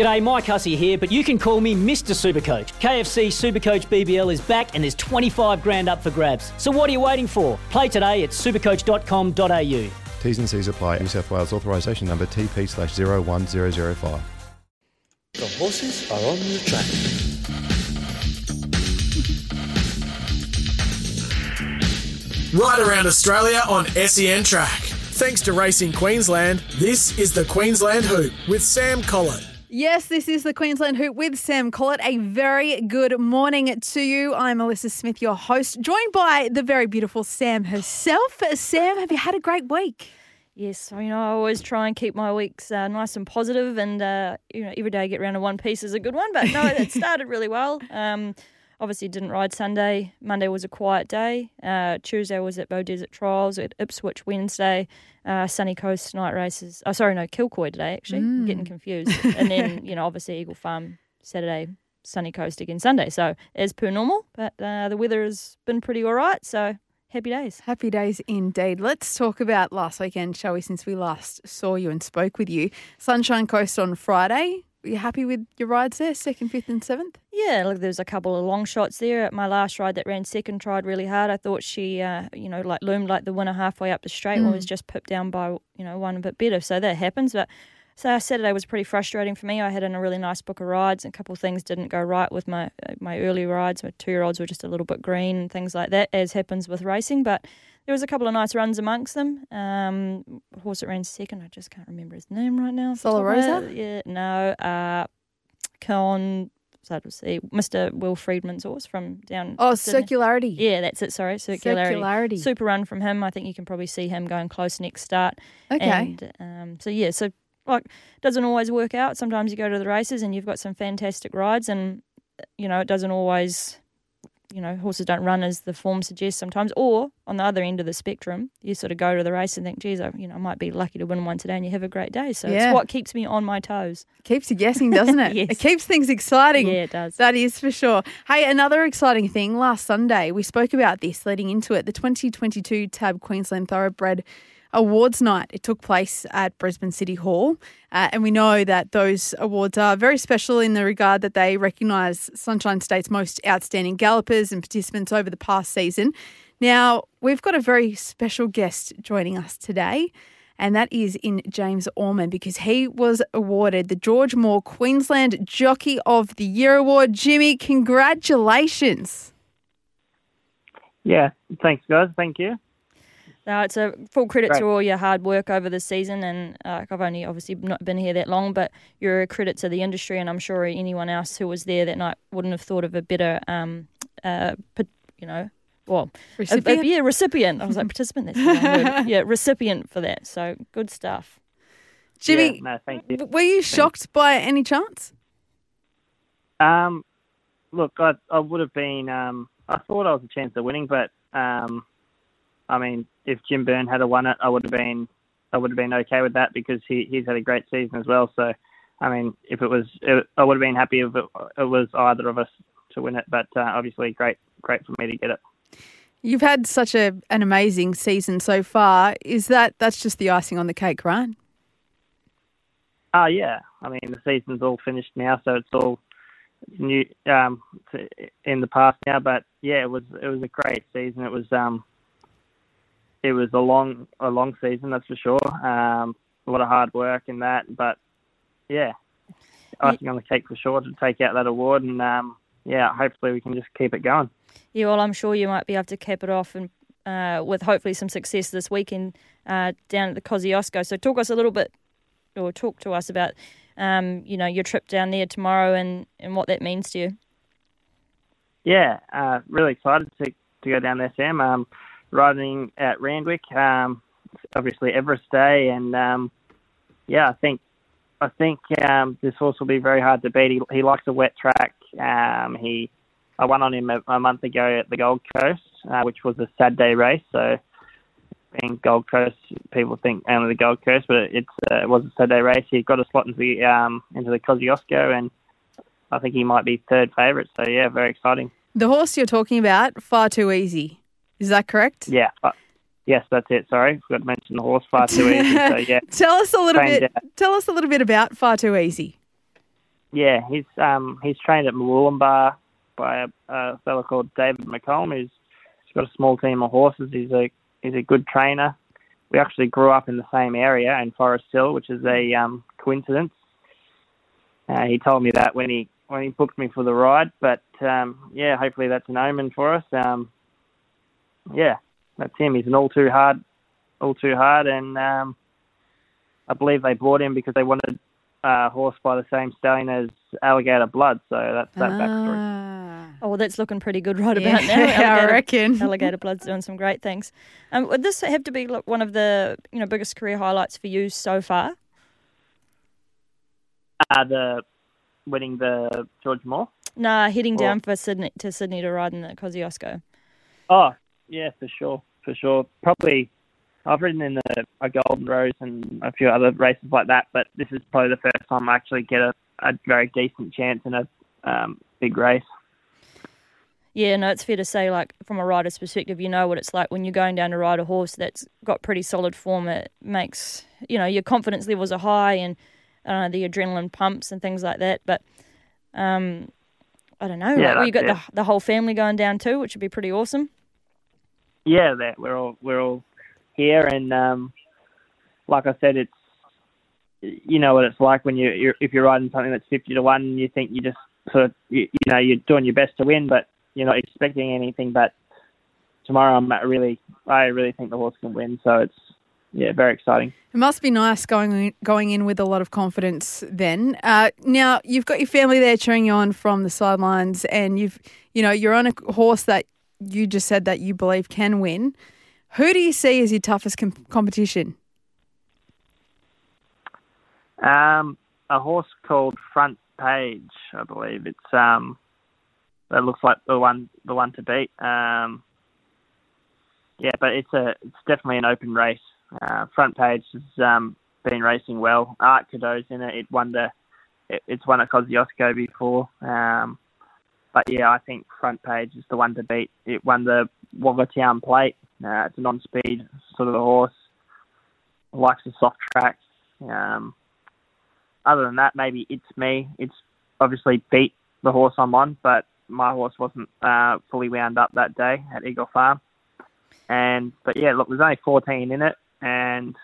G'day, Mike Hussey here, but you can call me Mr. Supercoach. KFC Supercoach BBL is back and there's 25 grand up for grabs. So what are you waiting for? Play today at supercoach.com.au. T's and C's apply. New South Wales authorisation number TP slash 01005. The horses are on the track. Right around Australia on SEN Track. Thanks to Racing Queensland, this is the Queensland Hoop with Sam Collett. Yes, this is the Queensland Hoop with Sam Collett. A very good morning to you. I'm Melissa Smith, your host, joined by the very beautiful Sam herself. Sam, have you had a great week? Yes, you know, I always try and keep my weeks uh, nice and positive, and uh, you know, every day I get around to one piece is a good one. But no, it started really well. Um, obviously, didn't ride Sunday. Monday was a quiet day. Uh, Tuesday was at Beaudesert Trials. At Ipswich Wednesday. Uh, Sunny Coast night races. Oh, sorry, no, Kilcoy today. Actually, I'm getting confused. and then you know, obviously Eagle Farm Saturday. Sunny Coast again Sunday. So as per normal, but uh, the weather has been pretty all right. So happy days. Happy days indeed. Let's talk about last weekend, shall we, since we last saw you and spoke with you. Sunshine Coast on Friday. You happy with your rides there, second, fifth, and seventh? Yeah, look, there was a couple of long shots there. At my last ride that ran second, tried really hard. I thought she, uh, you know, like loomed like the winner halfway up the straight. Mm. One was just pipped down by, you know, one a bit better. So that happens. But so Saturday was pretty frustrating for me. I had in a really nice book of rides, and a couple of things didn't go right with my uh, my early rides. My two year olds were just a little bit green and things like that, as happens with racing. But there was a couple of nice runs amongst them. Um, horse that ran second, I just can't remember his name right now. off the top of my Solarosa? Yeah, no. Uh, Con, so to see, Mr. Will Freedman's horse from down. Oh, Sydney. circularity. Yeah, that's it. Sorry, circularity. Circularity. Super run from him. I think you can probably see him going close next start. Okay. And um, so yeah, so like doesn't always work out. Sometimes you go to the races and you've got some fantastic rides, and you know it doesn't always. You know, horses don't run as the form suggests sometimes. Or on the other end of the spectrum, you sort of go to the race and think, geez, I, you know, I might be lucky to win one today, and you have a great day. So Yeah. it's what keeps me on my toes. Keeps you guessing, doesn't it? Yes. It keeps things exciting. Yeah, it does. That is for sure. Hey, another exciting thing. Last Sunday, we spoke about this leading into it. The 2022 Tab Queensland Thoroughbred Awards Night. It took place at Brisbane City Hall. Uh, and we know that those awards are very special in the regard that they recognise Sunshine State's most outstanding gallopers and participants over the past season. Now, we've got a very special guest joining us today and that is in James Orman because he was awarded the George Moore Queensland Jockey of the Year Award. Jimmy, congratulations. Yeah, thanks, guys. Thank you. No, it's a full credit to all your hard work over the season, and uh, I've only obviously not been here that long, but you're a credit to the industry, and I'm sure anyone else who was there that night wouldn't have thought of a better, um, uh, you know, well, a- a- Recipient? yeah, recipient. I was like participant. That's the word. Yeah, recipient for that. So good stuff. Jimmy, Yeah, no, thank you. were you shocked by any chance? Um, look, I I would have been. Um, I thought I was a chance of winning, but um, I mean, if Jim Byrne had won it, I would have been. I would have been okay with that because he he's had a great season as well. So, I mean, if it was, it, I would have been happy if it, it was either of us to win it. But uh, obviously, great great for me to get it. You've had such a an amazing season so far. Is that that's just the icing on the cake, right? Oh yeah, I mean the season's all finished now, so it's all new um, in the past now. But yeah, it was it was a great season. It was um, it was a long a long season, that's for sure. Um, a lot of hard work in that, but yeah, icing on the cake for sure to take out that award, and um, yeah, hopefully we can just keep it going. Yeah, well, I'm sure you might be able to cap it off and uh, with hopefully some success this weekend uh, down at the Kosciuszko. So talk us a little bit, or talk to us about, um, you know, your trip down there tomorrow and, and what that means to you. Yeah, uh, really excited to to go down there, Sam. Um, riding at Randwick, um, obviously Everest Day, and um, yeah, I think I think um, this horse will be very hard to beat. He, he likes a wet track. Um, he I won on him a, a month ago at the Gold Coast, uh, which was a Saturday race. So being Gold Coast, people think only the Gold Coast, but it's uh, it was a Saturday race. He got a slot into the um, into the Kosciuszko, and I think he might be third favourite. So yeah, very exciting. The horse you're talking about, far too easy. Is that correct? Yeah. Uh, yes, that's it. Sorry, forgot to mention the horse far too easy. So yeah, Tell us a little Trained bit. Tell us a little bit about Far Too Easy. yeah, he's um, he's trained at Mooloolaba by a, a fellow called David McComb, who's he's got a small team of horses. He's a he's a good trainer. We actually grew up in the same area in Forest Hill, which is a um, coincidence. Uh, he told me that when he when he booked me for the ride, but um, yeah, hopefully that's an omen for us. Um, yeah, that's him. He's an all too hard, all too hard, and um, I believe they bought him because they wanted a horse by the same stallion as Alligator Blood. So that's that backstory. Ah. Oh, well, that's looking pretty good right Yeah, about now. I reckon. Alligator Blood's doing some great things. Um, would this have to be one of the you know biggest career highlights for you so far? Uh, the winning the George Moore. Nah, heading Well- down for Sydney to Sydney to ride in the Kosciuszko. Oh, yeah, for sure, for sure. Probably, I've ridden in the a Golden Rose and a few other races like that, but this is probably the first time I actually get a, a very decent chance in a um, big race. Yeah, no, it's fair to say, like, from a rider's perspective, you know what it's like when you're going down to ride a horse that's got pretty solid form. It makes, you know, your confidence levels are high and uh, the adrenaline pumps and things like that. But, um, I don't know, Yeah, like, you got the, the whole family going down too, which would be pretty awesome. Yeah, that we're all we're all here, and um, like I said, it's you know what it's like when you you're, if you're riding something that's fifty to one, you think you just sort of you, you know you're doing your best to win, but you're not expecting anything. But tomorrow, I'm really I really think the horse can win, so it's yeah very exciting. It must be nice going in, going in with a lot of confidence. Then, uh, now you've got your family there cheering you on from the sidelines, and you've you know you're on a horse that you just said that you believe can win. Who do you see as your toughest com- competition? Um, a horse called Front Page, I believe. It's um, that looks like the one the one to beat. Um, yeah, but it's a it's definitely an open race. Uh, Front Page has um, been racing well. Art Cadeau's in it. It won the it, it's won at Kosciuszko before. Um, but yeah, I think Front Page is the one to beat. It won the Wagga Town Plate. Uh, it's a non-speed sort of a horse. Likes the soft tracks. Um, other than that, maybe it's me. It's obviously beat the horse I'm on, but my horse wasn't uh, fully wound up that day at Eagle Farm. And but yeah, look, there's only 14 in it, and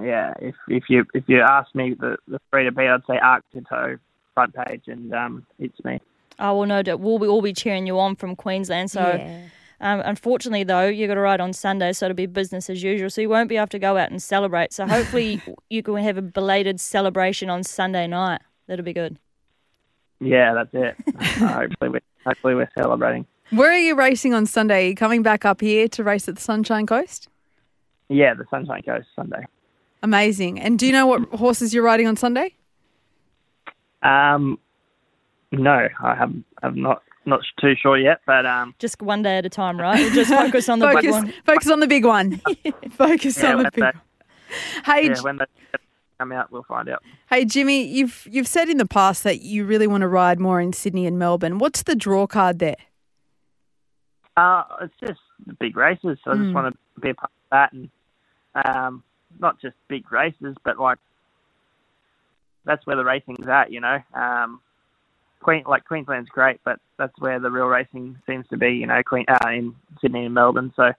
yeah, if if you if you ask me the the three to beat, I'd say Arc Toe, front page, and um, it's me. Oh, well, no doubt. We'll be all be cheering you on from Queensland. So, um, unfortunately, though, you've got to ride on Sunday, so it'll be business as usual. So you won't be able to go out and celebrate. So hopefully, you can have a belated celebration on Sunday night. That'll be good. Yeah, that's it. hopefully, we hopefully we're celebrating. Where are you racing on Sunday? Are you coming back up here to race at the Sunshine Coast? Yeah, the Sunshine Coast Sunday. Amazing. And do you know what horses you're riding on Sunday? Um, no, I have I'm not not too sure yet, but um, Just one day at a time, right? We'll just focus on the big one. focus on the big one. focus yeah, on the when big. they, Hey, yeah, when they come out, we'll find out. hey, Jimmy, you've you've said in the past that you really want to ride more in Sydney and Melbourne. What's the draw card there? Uh, it's just the big races. So I Mm. just want to be a part of that, and um, not just big races, but like that's where the racing's at. You know, um, Queen like Queensland's great, but that's where the real racing seems to be. You know, Queen uh, in Sydney and Melbourne. So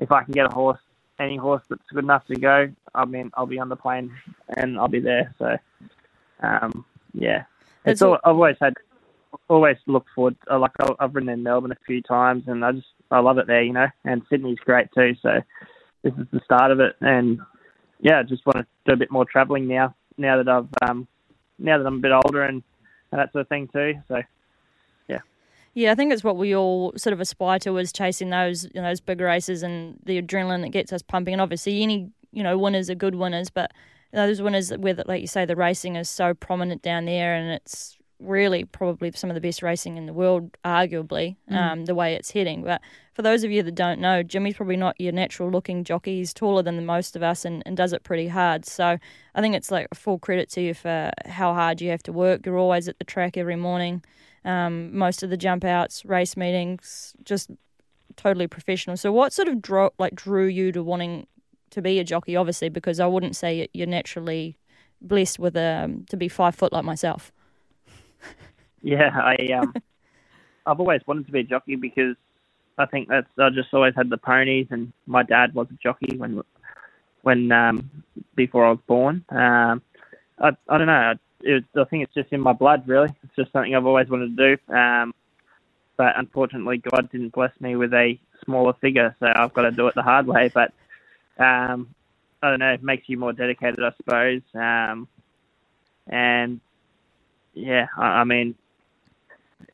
if I can get a horse, any horse that's good enough to go, I mean, I'll be on the plane and I'll be there. So um, yeah, it's all, I've always had always looked forward. uh, Like I've ridden in Melbourne a few times, and I just I love it there, you know. And Sydney's great too. So this is the start of it, and yeah, I just want to do a bit more travelling now. Now that I've um, now that I'm a bit older and, and that sort of thing too. So Yeah, Yeah, I think it's what we all sort of aspire to is chasing those you know, those big races and the adrenaline that gets us pumping. And obviously, any you know winners are good winners, but those winners where, like you say, the racing is so prominent down there, and it's really probably some of the best racing in the world, arguably, um, the way it's heading. But for those of you that don't know, Jimmy's probably not your natural looking jockey. He's taller than the most of us and, and does it pretty hard. So I think it's like a full credit to you for how hard you have to work. You're always at the track every morning. Um, most of the jump outs, race meetings, just totally professional. So what sort of drew, like drew you to wanting to be a jockey? Obviously, because I wouldn't say you're naturally blessed with um to be five foot like myself. Yeah, I um, I've always wanted to be a jockey because I think that's I just always had the ponies, and my dad was a jockey when when um, before I was born. Um, I I don't know. It, I think it's just in my blood, really. It's just something I've always wanted to do. Um, but unfortunately, God didn't bless me with a smaller figure, so I've got to do it the hard way. But um, I don't know. It makes you more dedicated, I suppose. Um, and yeah, I, I mean,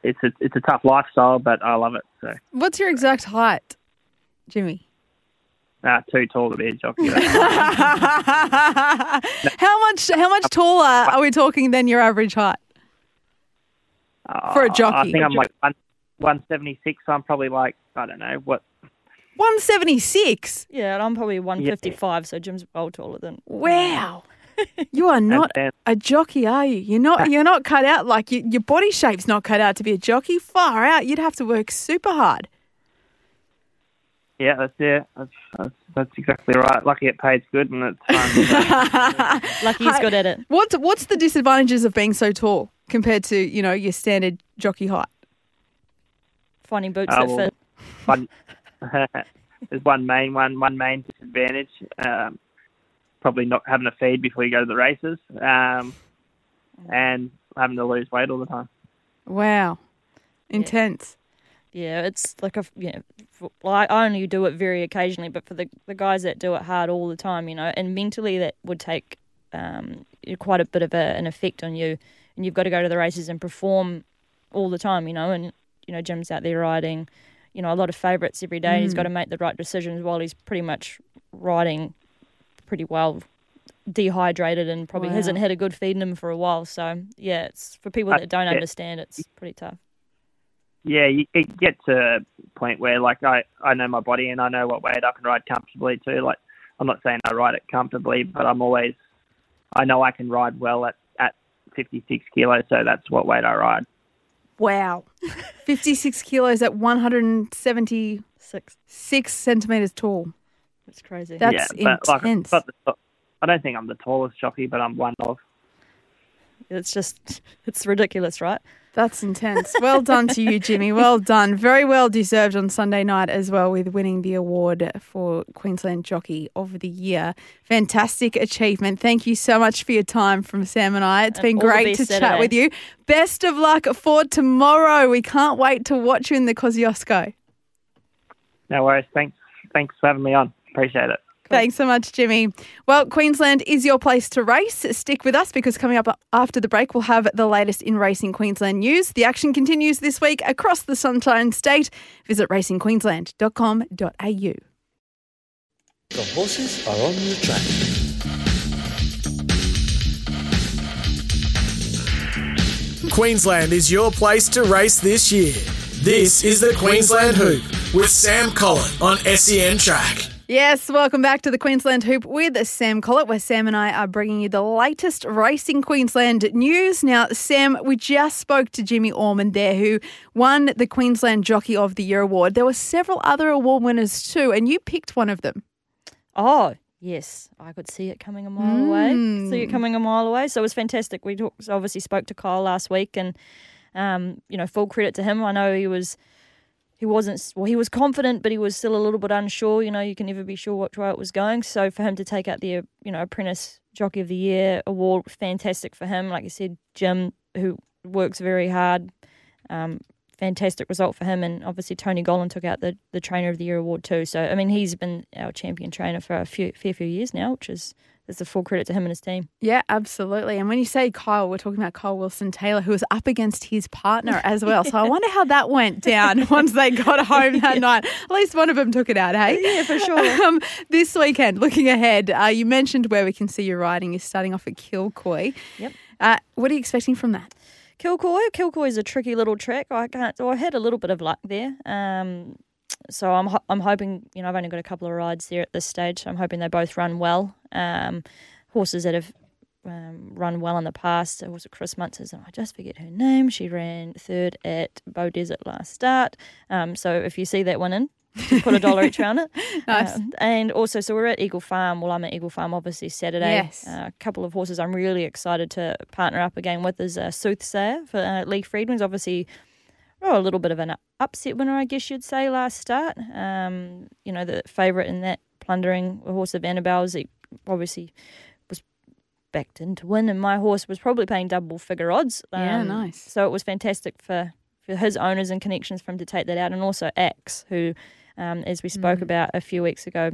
it's a it's a tough lifestyle, but I love it. So, What's your exact height, Jimmy? uh, too tall to be a jockey. how much how much taller are we talking than your average height? For a jockey. Uh, I think I'm like one one seventy six. So I'm probably like I don't know what. 176. Yeah, and I'm probably 155, so Jim's well taller than. Wow. You are not And, a jockey, are you? You're not. You're not cut out like you, your body shape's not cut out to be a jockey. Far out. You'd have to work super hard. yeah, that's yeah, that's, that's that's exactly right. Lucky it pays good and it's fun. Lucky he's good at it. What's what's the disadvantages of being so tall compared to you know your standard jockey height? Finding boots Uh, that well, fit. one, there's one main one, one main disadvantage. Um, probably not having a feed before you go to the races, um, and having to lose weight all the time. Wow, intense. Yeah, it's like a you know, for, well, I I only do it very occasionally, but for the the guys that do it hard all the time, you know, and mentally that would take um, quite a bit of a, an effect on you, and you've got to go to the races and perform all the time, you know, and you know Jim's out there riding, you know, a lot of favourites every day. He's got to make the right decisions while he's pretty much riding pretty well dehydrated and probably Wow. hasn't had a good feed in him for a while. So yeah, it's for people Uh, that don't understand, it's pretty tough. Yeah, you it get to a point where like I I know my body and I know what weight I can ride comfortably too. Like I'm not saying I ride it comfortably, but I'm always I know I can ride well at at 56 kilos, so that's what weight I ride. Wow, fifty six kilos at one hundred and seventy Six. six centimeters tall. It's crazy. That's yeah, but intense. like, but I don't think I'm the tallest jockey, but I'm one of. It's just, it's ridiculous, right? That's intense. Well done to you, Jimmy. Well done. Very well deserved on Sunday night as well with winning the award for Queensland Jockey of the Year. Fantastic achievement. Thank you so much for your time from Sam and I. It's And been great to best chat Saturday. with you. Best of luck for tomorrow. We can't wait to watch you in the Kosciuszko. No worries. Thanks. Thanks for having me on. Appreciate it. Thanks so much, Jimmy. Well, Queensland is your place to race. Stick with us because coming up after the break, we'll have the latest in racing Queensland news. The action continues this week across the Sunshine State. Visit racingqueensland.com.au. The horses are on the track. Queensland is your place to race this year. This is the Queensland Hoop with Sam Collett on SEN Track. Yes, welcome back to the Queensland Hoop with Sam Collett, where Sam and I are bringing you the latest racing Queensland news. Now, Sam, we just spoke to Jimmy Orman there, who won the Queensland Jockey of the Year award. There were several other award winners too, and you picked one of them. Oh, yes. I could see it coming a mile away. See it coming a mile away. So it was fantastic. We talked, obviously spoke to Kyle last week and, um, you know, full credit to him. I know he was, he wasn't, well, he was confident, but he was still a little bit unsure. You know, you can never be sure which way it was going. So for him to take out the, you know, Apprentice Jockey of the Year award, fantastic for him. Like I said, Jim, who works very hard, um, fantastic result for him. And obviously Tony Gollan took out the, the Trainer of the Year award too. So I mean, he's been our champion trainer for a few fair few years now, which is is a full credit to him and his team. Yeah, absolutely. And when you say Kyle, we're talking about Kyle Wilson Taylor, who was up against his partner as well. So I wonder how that went down once they got home that night. At least one of them took it out, hey? Yeah, for sure. Um, this weekend, looking ahead, uh, you mentioned where we can see your riding. You're starting off at Kilcoy. Yep. Uh, what are you expecting from that? Kilcoy, Kilcoy is a tricky little track. I can't. I had a little bit of luck there. Um, so I'm ho- I'm hoping you know I've only got a couple of rides there at this stage. So I'm hoping they both run well. Um, horses that have um, run well in the past. It was a Chris Munce's, and I just forget her name. She ran third at Beaudesert last start. Um, so if you see that one in, Just put a dollar each round it. Nice. Uh, and also, so we're at Eagle Farm. Well, I'm at Eagle Farm obviously Saturday. Yes. Uh, a couple of horses I'm really excited to partner up again with is uh, Soothsayer for uh, Lee Freedman's obviously well, a little bit of an upset winner, I guess you'd say, last start. Um, you know, the favourite in that plundering horse of Annabelle's, he obviously was backed in to win, and my horse was probably paying double figure odds. Yeah, Um, nice. So it was fantastic for, for his owners and connections for him to take that out, and also Axe, who, um, as we Mm. spoke about a few weeks ago,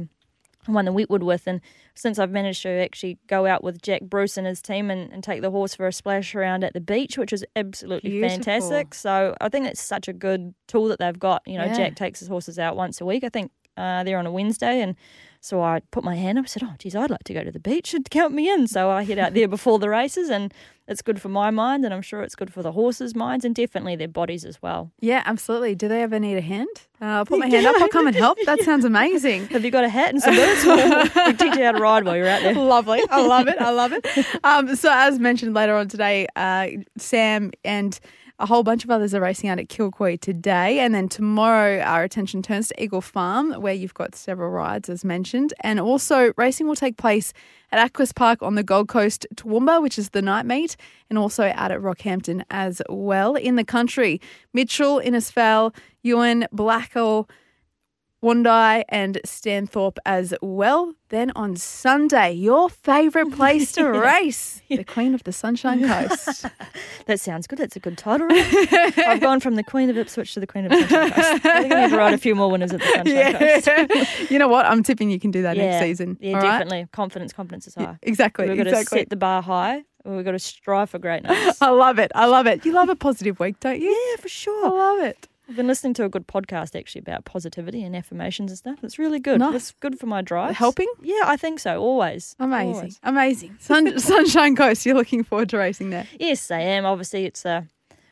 won the Wheatwood with. And since I've managed to actually go out with Jack Bruce and his team and, and take the horse for a splash around at the beach, which was absolutely Beautiful. fantastic. So I think it's such a good tool that they've got. You know, Yeah. Jack takes his horses out once a week. I think uh, they're on a Wednesday. And so I put my hand up and said, Oh, geez, I'd like to go to the beach and count me in. So I head out there before the races. And it's good for my mind. And I'm sure it's good for the horses' minds and definitely their bodies as well. Yeah, absolutely. Do they ever need a hand? Uh, I'll put my hand up. I'll come and help. That sounds amazing. Have you got a hat and some boots? we teach you how to ride while you're out there. Lovely. I love it. I love it. Um, so, as mentioned later on today, uh, Sam and a whole bunch of others are racing out at Kilcoy today. And then tomorrow, our attention turns to Eagle Farm, where you've got several rides, as mentioned. And also, racing will take place at Aquis Park on the Gold Coast, Toowoomba, which is the night meet, and also out at Rockhampton as well. In the country, Mitchell, Innisfail, Ewan, Blackall, Wondai and Stanthorpe as well. Then on Sunday, your favourite place to race, the Queen of the Sunshine Coast. That sounds good. That's a good title. Right? I've gone from the Queen of Ipswich to the Queen of the Sunshine Coast. I think I need to ride a few more winners at the Sunshine Coast. you know what? I'm tipping you can do that yeah, next season. Yeah, all right? definitely. Confidence, confidence is high. Exactly. We've got to set the bar high. We've got to strive for greatness. I love it. I love it. You love a positive week, don't you? yeah, for sure. I love it. I've been listening to a good podcast actually about positivity and affirmations and stuff. It's really good. Nice. It's good for my drive. Helping? Yeah, I think so. Always. Amazing. Always. Amazing. Sun, Sunshine Coast, you're looking forward to racing there. Yes, I am. Obviously, it's uh,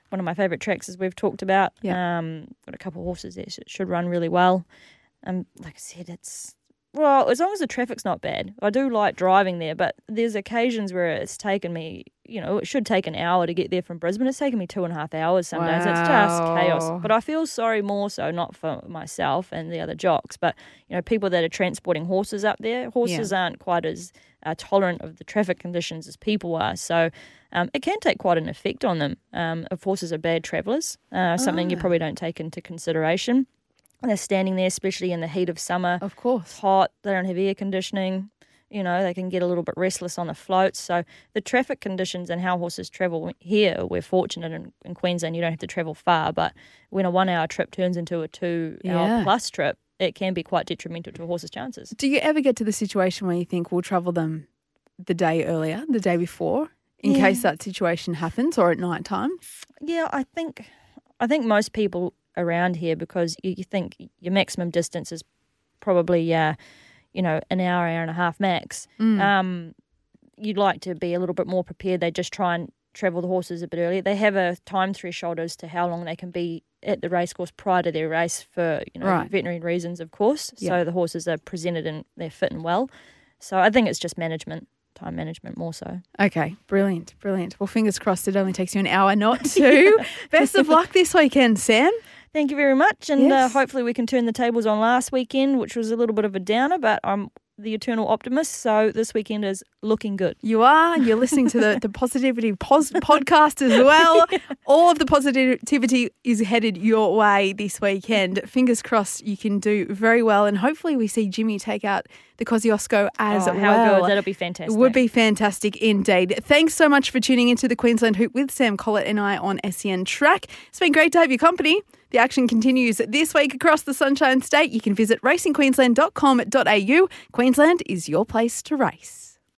one of my favourite tracks as we've talked about. Yeah. Um, got a couple of horses there, so it should run really well. Um, like I said, it's well as long as the traffic's not bad. I do like driving there, but there's occasions where it's taken me. You know, it should take an hour to get there from Brisbane. It's taken me two and a half hours some days. It's just chaos. But I feel sorry more so not for myself and the other jocks, but you know, people that are transporting horses up there. Horses aren't quite as uh, tolerant of the traffic conditions as people are. So um, it can take quite an effect on them um, if horses are bad travellers, uh, something you probably don't take into consideration. They're standing there, especially in the heat of summer. Of course. It's hot, they don't have air conditioning. You know, they can get a little bit restless on the floats. So the traffic conditions and how horses travel here, we're fortunate in, in Queensland, you don't have to travel far. But when a one hour trip turns into a two hour Yeah. plus trip, it can be quite detrimental to a horse's chances. Do you ever get to the situation where you think we'll travel them the day earlier, the day before, in Yeah. case that situation happens or at night time? Yeah, I think I think most people around here because you, you think your maximum distance is probably uh, you know an hour, hour and a half max. Um, you'd like to be a little bit more prepared. They just try and travel the horses a bit earlier. They have a time threshold as to how long they can be at the racecourse prior to their race for you know Right. veterinary reasons, of course. Yeah. So the horses are presented and they're fit and well. So I think it's just management, time management more so. Okay, brilliant, brilliant. Well, fingers crossed it only takes you an hour, not two. Best of luck this weekend, Sam. Thank you very much, and uh, hopefully we can turn the tables on last weekend, which was a little bit of a downer, but I'm the eternal optimist, so this weekend is looking good. You are. And you're listening to the, the Positivity pos- podcast as well. All of the positivity is headed your way this weekend. Fingers crossed you can do very well. And hopefully we see Jimmy take out the Kosciuszko as oh, how well. good! That'll be fantastic. It would be fantastic indeed. Thanks so much for tuning into the Queensland Hoop with Sam Collett and I on SEN Track. It's been great to have your company. The action continues this week across the Sunshine State. You can visit racingqueensland.com.au. Queensland is your place to race.